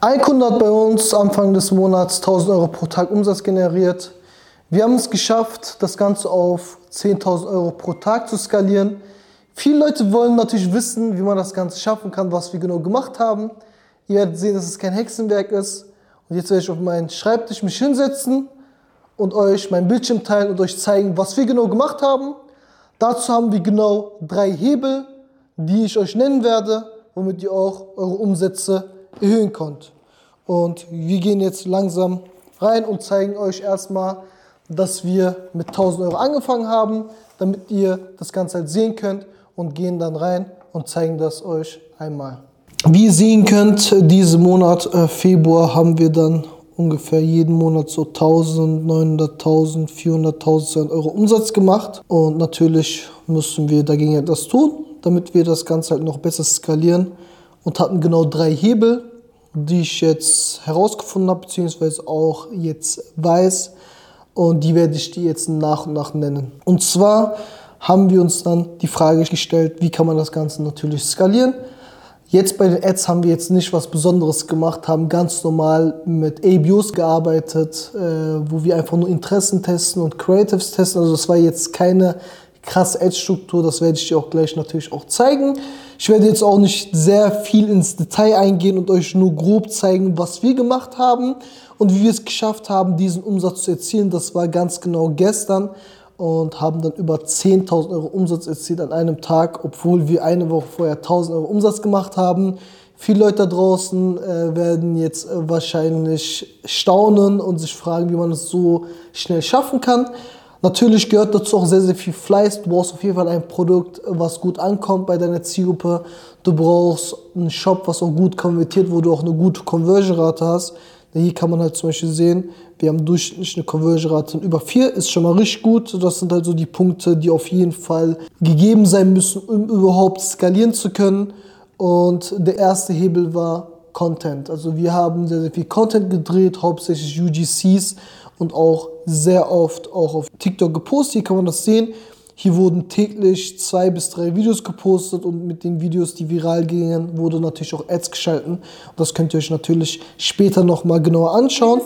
Ein Kunde hat bei uns Anfang des Monats 1000 Euro pro Tag Umsatz generiert. Wir haben es geschafft, das Ganze auf 10.000 Euro pro Tag zu skalieren. Viele Leute wollen natürlich wissen, wie man das Ganze schaffen kann, was wir genau gemacht haben. Ihr werdet sehen, dass es kein Hexenwerk ist. Und jetzt werde ich auf meinen Schreibtisch mich hinsetzen und euch mein Bildschirm teilen und euch zeigen, was wir genau gemacht haben. Dazu haben wir genau drei Hebel, die ich euch nennen werde, womit ihr auch eure Umsätze erhöhen könnt. Und wir gehen jetzt langsam rein und zeigen euch erstmal, dass wir mit 1000 Euro angefangen haben, damit ihr das Ganze halt sehen könnt und gehen dann rein und zeigen das euch einmal. Wie ihr sehen könnt, diesen Monat äh, Februar haben wir dann ungefähr jeden Monat so 1000, 900.000, 400.000 Euro Umsatz gemacht. Und natürlich müssen wir dagegen etwas tun, damit wir das Ganze halt noch besser skalieren. Und hatten genau drei Hebel, die ich jetzt herausgefunden habe, beziehungsweise auch jetzt weiß. Und die werde ich dir jetzt nach und nach nennen. Und zwar haben wir uns dann die Frage gestellt, wie kann man das Ganze natürlich skalieren. Jetzt bei den Ads haben wir jetzt nicht was Besonderes gemacht, haben ganz normal mit ABOs gearbeitet, äh, wo wir einfach nur Interessen testen und Creatives testen. Also das war jetzt keine krasse Ad-Struktur, das werde ich dir auch gleich natürlich auch zeigen. Ich werde jetzt auch nicht sehr viel ins Detail eingehen und euch nur grob zeigen, was wir gemacht haben und wie wir es geschafft haben, diesen Umsatz zu erzielen. Das war ganz genau gestern und haben dann über 10.000 Euro Umsatz erzielt an einem Tag, obwohl wir eine Woche vorher 1.000 Euro Umsatz gemacht haben. Viele Leute da draußen äh, werden jetzt äh, wahrscheinlich staunen und sich fragen, wie man es so schnell schaffen kann. Natürlich gehört dazu auch sehr, sehr viel Fleiß. Du brauchst auf jeden Fall ein Produkt, was gut ankommt bei deiner Zielgruppe. Du brauchst einen Shop, was auch gut konvertiert, wo du auch eine gute Conversion-Rate hast. Hier kann man halt zum Beispiel sehen, wir haben durchschnittlich eine Conversion-Rate von über 4, ist schon mal richtig gut. Das sind halt die Punkte, die auf jeden Fall gegeben sein müssen, um überhaupt skalieren zu können. Und der erste Hebel war Content. Also wir haben sehr, sehr viel Content gedreht, hauptsächlich UGCs und auch sehr oft auch auf TikTok gepostet. Hier kann man das sehen. Hier wurden täglich zwei bis drei Videos gepostet und mit den Videos, die viral gingen, wurde natürlich auch Ads geschalten. Das könnt ihr euch natürlich später nochmal genauer anschauen.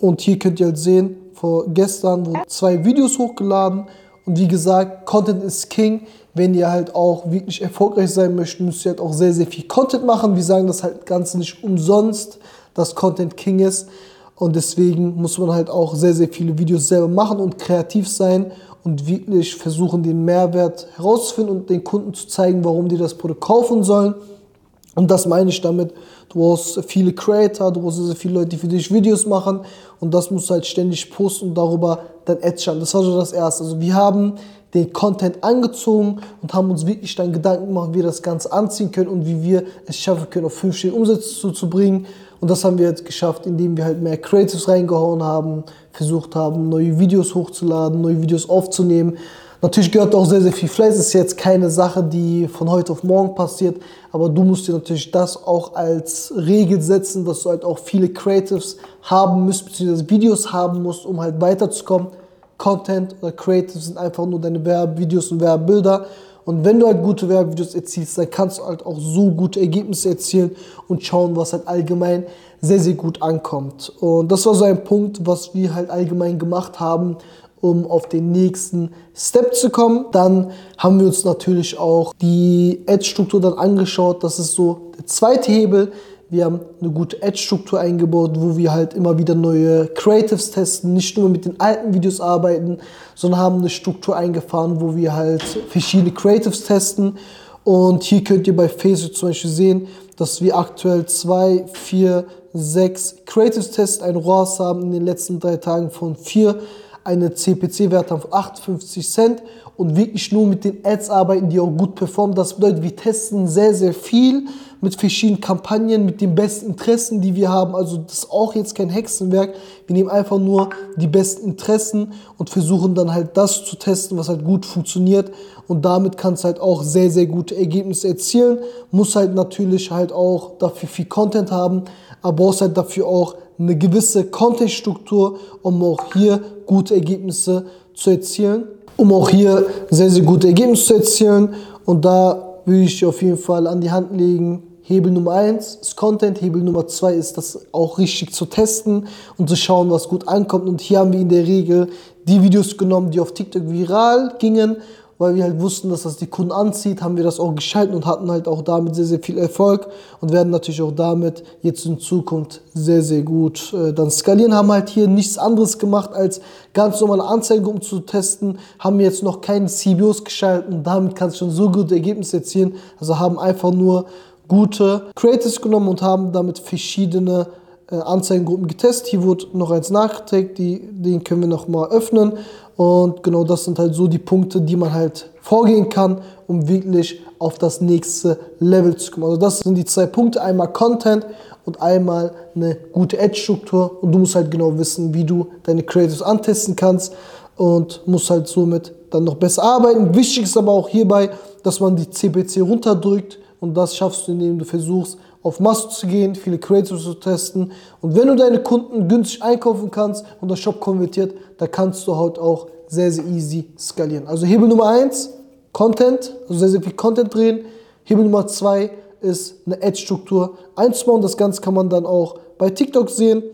Und hier könnt ihr halt sehen, vor gestern wurden zwei Videos hochgeladen. Und wie gesagt, Content ist King. Wenn ihr halt auch wirklich erfolgreich sein möchtet, müsst ihr halt auch sehr, sehr viel Content machen. Wir sagen das halt ganz nicht umsonst, dass Content King ist. Und deswegen muss man halt auch sehr, sehr viele Videos selber machen und kreativ sein und wirklich versuchen, den Mehrwert herauszufinden und den Kunden zu zeigen, warum die das Produkt kaufen sollen. Und das meine ich damit. Du brauchst viele Creator, du brauchst sehr viele Leute, die für dich Videos machen und das musst du halt ständig posten und darüber dann schalten. Das war so das Erste. Also wir haben den Content angezogen und haben uns wirklich dann Gedanken gemacht, wie wir das Ganze anziehen können und wie wir es schaffen können, auf fünfstellige Umsätze zuzubringen. Und das haben wir jetzt geschafft, indem wir halt mehr Creatives reingehauen haben, versucht haben, neue Videos hochzuladen, neue Videos aufzunehmen. Natürlich gehört auch sehr, sehr viel Fleiß. Es ist jetzt keine Sache, die von heute auf morgen passiert, aber du musst dir natürlich das auch als Regel setzen, dass du halt auch viele Creatives haben musst, beziehungsweise Videos haben musst, um halt weiterzukommen. Content oder Creatives sind einfach nur deine Werbevideos und Werbebilder und wenn du halt gute Werbevideos erzielst, dann kannst du halt auch so gute Ergebnisse erzielen und schauen, was halt allgemein sehr, sehr gut ankommt. Und das war so ein Punkt, was wir halt allgemein gemacht haben, um auf den nächsten Step zu kommen. Dann haben wir uns natürlich auch die Ad-Struktur dann angeschaut. Das ist so der zweite Hebel. Wir haben eine gute Ad-Struktur eingebaut, wo wir halt immer wieder neue Creatives testen, nicht nur mit den alten Videos arbeiten, sondern haben eine Struktur eingefahren, wo wir halt verschiedene Creatives testen. Und hier könnt ihr bei Facebook zum Beispiel sehen, dass wir aktuell zwei, vier, sechs Creatives testen, ein ROAS haben in den letzten drei Tagen von vier, eine CPC-Wert haben von 58 Cent und wirklich nur mit den Ads arbeiten, die auch gut performen. Das bedeutet, wir testen sehr, sehr viel mit verschiedenen Kampagnen, mit den besten Interessen, die wir haben. Also das ist auch jetzt kein Hexenwerk. Wir nehmen einfach nur die besten Interessen und versuchen dann halt das zu testen, was halt gut funktioniert. Und damit kannst du halt auch sehr, sehr gute Ergebnisse erzielen. Muss halt natürlich halt auch dafür viel Content haben, aber brauchst halt dafür auch eine gewisse Content-Struktur, um auch hier gute Ergebnisse zu erzielen. Um auch hier sehr, sehr gute Ergebnisse zu erzielen. Und da würde ich dir auf jeden Fall an die Hand legen, Hebel Nummer 1 ist Content, Hebel Nummer 2 ist das auch richtig zu testen und zu schauen, was gut ankommt. Und hier haben wir in der Regel die Videos genommen, die auf TikTok viral gingen weil wir halt wussten, dass das die Kunden anzieht, haben wir das auch geschalten und hatten halt auch damit sehr, sehr viel Erfolg und werden natürlich auch damit jetzt in Zukunft sehr, sehr gut äh, dann skalieren. Haben halt hier nichts anderes gemacht, als ganz normale Anzeigengruppen zu testen, haben jetzt noch keine CBOs geschalten, damit kannst du schon so gute Ergebnisse erzielen. Also haben einfach nur gute Creators genommen und haben damit verschiedene Anzeigengruppen getestet. Hier wurde noch eins nachgeträgt, die, den können wir noch mal öffnen. Und genau das sind halt so die Punkte, die man halt vorgehen kann, um wirklich auf das nächste Level zu kommen. Also das sind die zwei Punkte, einmal Content und einmal eine gute Ad-Struktur. Und du musst halt genau wissen, wie du deine Creatives antesten kannst und musst halt somit dann noch besser arbeiten. Wichtig ist aber auch hierbei, dass man die CPC runterdrückt und das schaffst du, indem du versuchst, auf Masse zu gehen, viele Creatives zu testen. Und wenn du deine Kunden günstig einkaufen kannst und der Shop konvertiert, da kannst du halt auch sehr, sehr easy skalieren. Also Hebel Nummer 1, Content, also sehr, sehr viel Content drehen. Hebel Nummer 2 ist eine Ad-Struktur einzubauen. Das Ganze kann man dann auch bei TikTok sehen.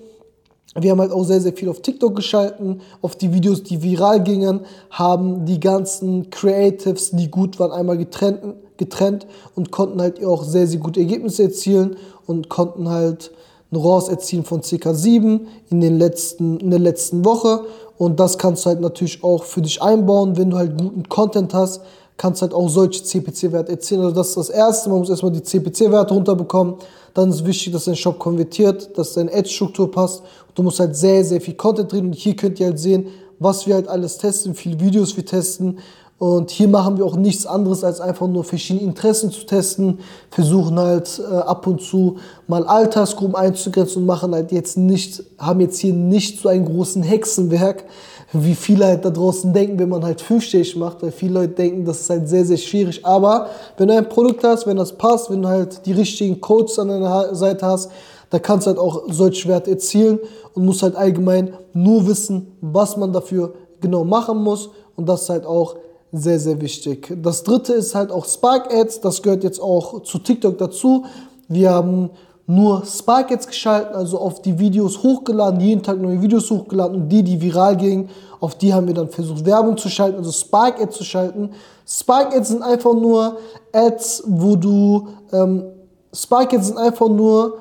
Wir haben halt auch sehr, sehr viel auf TikTok geschalten, auf die Videos, die viral gingen, haben die ganzen Creatives, die gut waren, einmal getrennt, getrennt und konnten halt auch sehr, sehr gute Ergebnisse erzielen und konnten halt eine ROAS erzielen von ca. 7 in, den letzten, in der letzten Woche. Und das kannst du halt natürlich auch für dich einbauen, wenn du halt guten Content hast, kannst halt auch solche CPC-Werte erzielen. Also das ist das Erste, man muss erstmal die CPC-Werte runterbekommen. Dann ist wichtig, dass dein Shop konvertiert, dass deine Ad-Struktur passt. Du musst halt sehr, sehr viel Content drin. Und hier könnt ihr halt sehen, was wir halt alles testen, viele Videos wir testen, und hier machen wir auch nichts anderes, als einfach nur verschiedene Interessen zu testen, versuchen halt äh, ab und zu mal Altersgruppen einzugrenzen und machen halt jetzt nicht, haben jetzt hier nicht so einen großen Hexenwerk, wie viele halt da draußen denken, wenn man halt fünfstellig macht, weil viele Leute denken, das ist halt sehr, sehr schwierig. Aber wenn du ein Produkt hast, wenn das passt, wenn du halt die richtigen Codes an deiner Seite hast, da kannst du halt auch solche Werte erzielen und musst halt allgemein nur wissen, was man dafür genau machen muss und das halt auch sehr, sehr wichtig. Das dritte ist halt auch Spark Ads, das gehört jetzt auch zu TikTok dazu. Wir haben nur Spark Ads geschalten, also auf die Videos hochgeladen, jeden Tag neue Videos hochgeladen und die, die viral gingen, auf die haben wir dann versucht Werbung zu schalten, also Spark Ads zu schalten. Spark Ads sind einfach nur Ads, wo du, ähm, Spark Ads sind einfach nur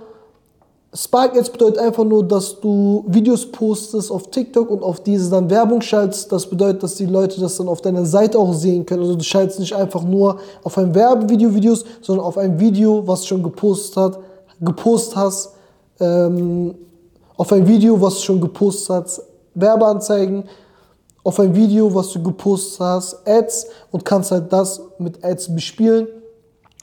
Spark Ads bedeutet einfach nur, dass du Videos postest auf TikTok und auf diese dann Werbung schaltest. Das bedeutet, dass die Leute das dann auf deiner Seite auch sehen können. Also du schaltest nicht einfach nur auf ein Werbevideo Videos, sondern auf ein Video, was schon gepostet hat, gepostet hast, ähm, auf ein Video, was schon gepostet hast, Werbeanzeigen, auf ein Video, was du gepostet hast, Ads und kannst halt das mit Ads bespielen.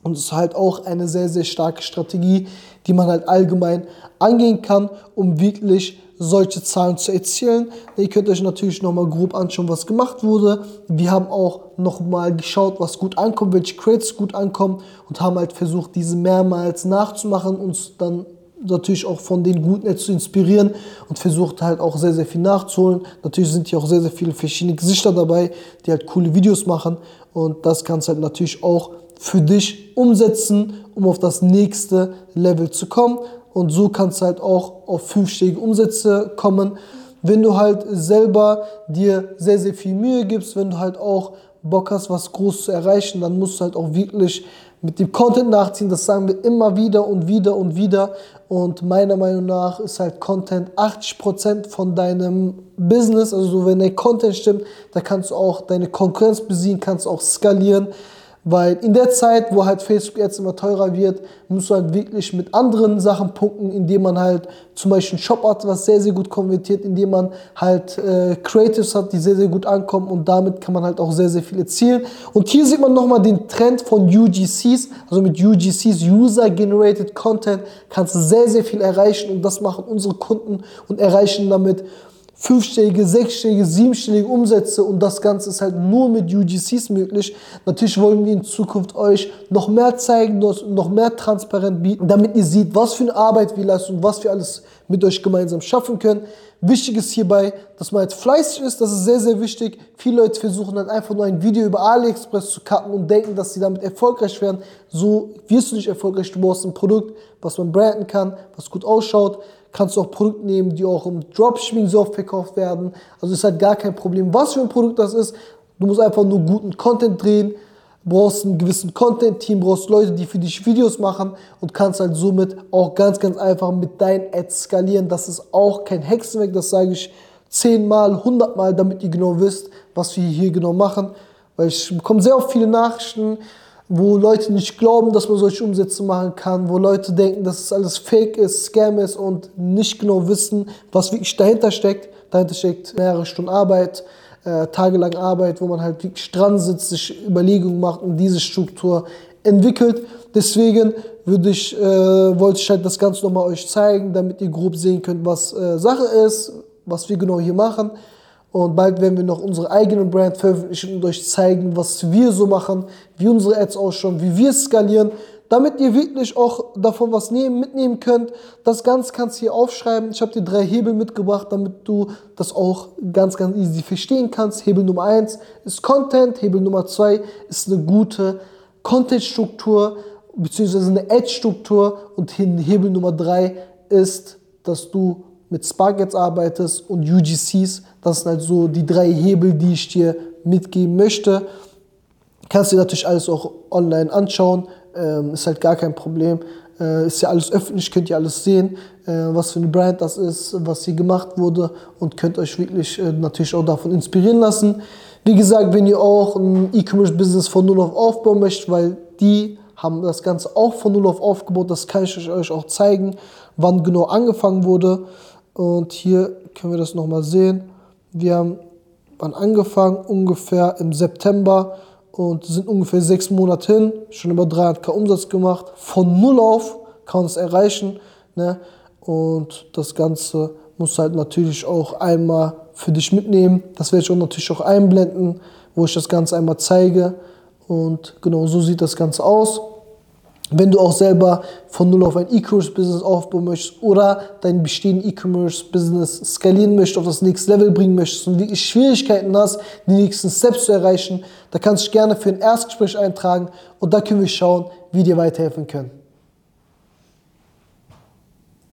Und es ist halt auch eine sehr, sehr starke Strategie, die man halt allgemein angehen kann, um wirklich solche Zahlen zu erzielen. Ihr könnt euch natürlich nochmal grob anschauen, was gemacht wurde. Wir haben auch nochmal geschaut, was gut ankommt, welche Crates gut ankommen und haben halt versucht, diese mehrmals nachzumachen, uns dann natürlich auch von den Guten zu inspirieren und versucht halt auch sehr, sehr viel nachzuholen. Natürlich sind hier auch sehr, sehr viele verschiedene Gesichter dabei, die halt coole Videos machen und das kannst halt natürlich auch für dich umsetzen, um auf das nächste Level zu kommen. Und so kannst du halt auch auf fünfstellige Umsätze kommen. Wenn du halt selber dir sehr, sehr viel Mühe gibst, wenn du halt auch Bock hast, was groß zu erreichen, dann musst du halt auch wirklich mit dem Content nachziehen. Das sagen wir immer wieder und wieder und wieder. Und meiner Meinung nach ist halt Content 80% von deinem Business. Also wenn der Content stimmt, da kannst du auch deine Konkurrenz besiegen, kannst auch skalieren. Weil in der Zeit, wo halt Facebook jetzt immer teurer wird, musst du halt wirklich mit anderen Sachen punkten, indem man halt zum Beispiel einen Shop hat, was sehr, sehr gut konvertiert, indem man halt äh, Creatives hat, die sehr, sehr gut ankommen und damit kann man halt auch sehr, sehr viel erzielen. Und hier sieht man nochmal den Trend von UGCs, also mit UGCs, User Generated Content, kannst du sehr, sehr viel erreichen und das machen unsere Kunden und erreichen damit fünfstellige, sechsstellige, siebenstellige Umsätze und das Ganze ist halt nur mit UGCs möglich. Natürlich wollen wir in Zukunft euch noch mehr zeigen, noch mehr transparent bieten, damit ihr seht, was für eine Arbeit wir leisten und was wir alles mit euch gemeinsam schaffen können. Wichtig ist hierbei, dass man halt fleißig ist, das ist sehr, sehr wichtig. Viele Leute versuchen halt einfach nur ein Video über AliExpress zu cutten und denken, dass sie damit erfolgreich werden. So wirst du nicht erfolgreich, du brauchst ein Produkt, was man branden kann, was gut ausschaut kannst du auch Produkte nehmen, die auch im Dropshipping so oft verkauft werden. Also ist halt gar kein Problem, was für ein Produkt das ist. Du musst einfach nur guten Content drehen, brauchst einen gewissen Content-Team, brauchst Leute, die für dich Videos machen und kannst halt somit auch ganz, ganz einfach mit deinen Ads skalieren. Das ist auch kein Hexenwerk, das sage ich zehnmal, hundertmal, damit ihr genau wisst, was wir hier genau machen. Weil ich bekomme sehr oft viele Nachrichten, wo Leute nicht glauben, dass man solche Umsätze machen kann, wo Leute denken, dass es alles Fake ist, Scam ist und nicht genau wissen, was wirklich dahinter steckt. Dahinter steckt mehrere Stunden Arbeit, äh, tagelang Arbeit, wo man halt wirklich dran sitzt, sich Überlegungen macht und diese Struktur entwickelt. Deswegen würde ich, äh, wollte ich halt das Ganze nochmal euch zeigen, damit ihr grob sehen könnt, was äh, Sache ist, was wir genau hier machen. Und bald werden wir noch unsere eigene Brand veröffentlichen und euch zeigen, was wir so machen, wie unsere Ads ausschauen, wie wir skalieren, damit ihr wirklich auch davon was nehmen, mitnehmen könnt. Das Ganze kannst du hier aufschreiben. Ich habe dir drei Hebel mitgebracht, damit du das auch ganz, ganz easy verstehen kannst. Hebel Nummer eins ist Content, Hebel Nummer zwei ist eine gute Content-Struktur beziehungsweise eine Ad-Struktur und Hebel Nummer drei ist, dass du mit Spark arbeitest und UGCs. Das sind halt so die drei Hebel, die ich dir mitgeben möchte. Kannst dir natürlich alles auch online anschauen, ähm, ist halt gar kein Problem. Äh, ist ja alles öffentlich, könnt ihr alles sehen, äh, was für eine Brand das ist, was hier gemacht wurde und könnt euch wirklich äh, natürlich auch davon inspirieren lassen. Wie gesagt, wenn ihr auch ein E-Commerce-Business von null auf aufbauen möchtet, weil die haben das Ganze auch von null auf aufgebaut, das kann ich euch auch zeigen, wann genau angefangen wurde. Und hier können wir das nochmal sehen. Wir haben wann angefangen, ungefähr im September und sind ungefähr sechs Monate hin, schon über 300k Umsatz gemacht. Von null auf kann man es erreichen. Ne? Und das Ganze muss halt natürlich auch einmal für dich mitnehmen. Das werde ich auch natürlich auch einblenden, wo ich das Ganze einmal zeige. Und genau so sieht das Ganze aus. Wenn du auch selber von null auf ein E-Commerce-Business aufbauen möchtest oder dein bestehendes E-Commerce-Business skalieren möchtest, auf das nächste Level bringen möchtest und wirklich Schwierigkeiten hast, die nächsten Steps zu erreichen, da kannst du dich gerne für ein Erstgespräch eintragen und da können wir schauen, wie dir weiterhelfen können.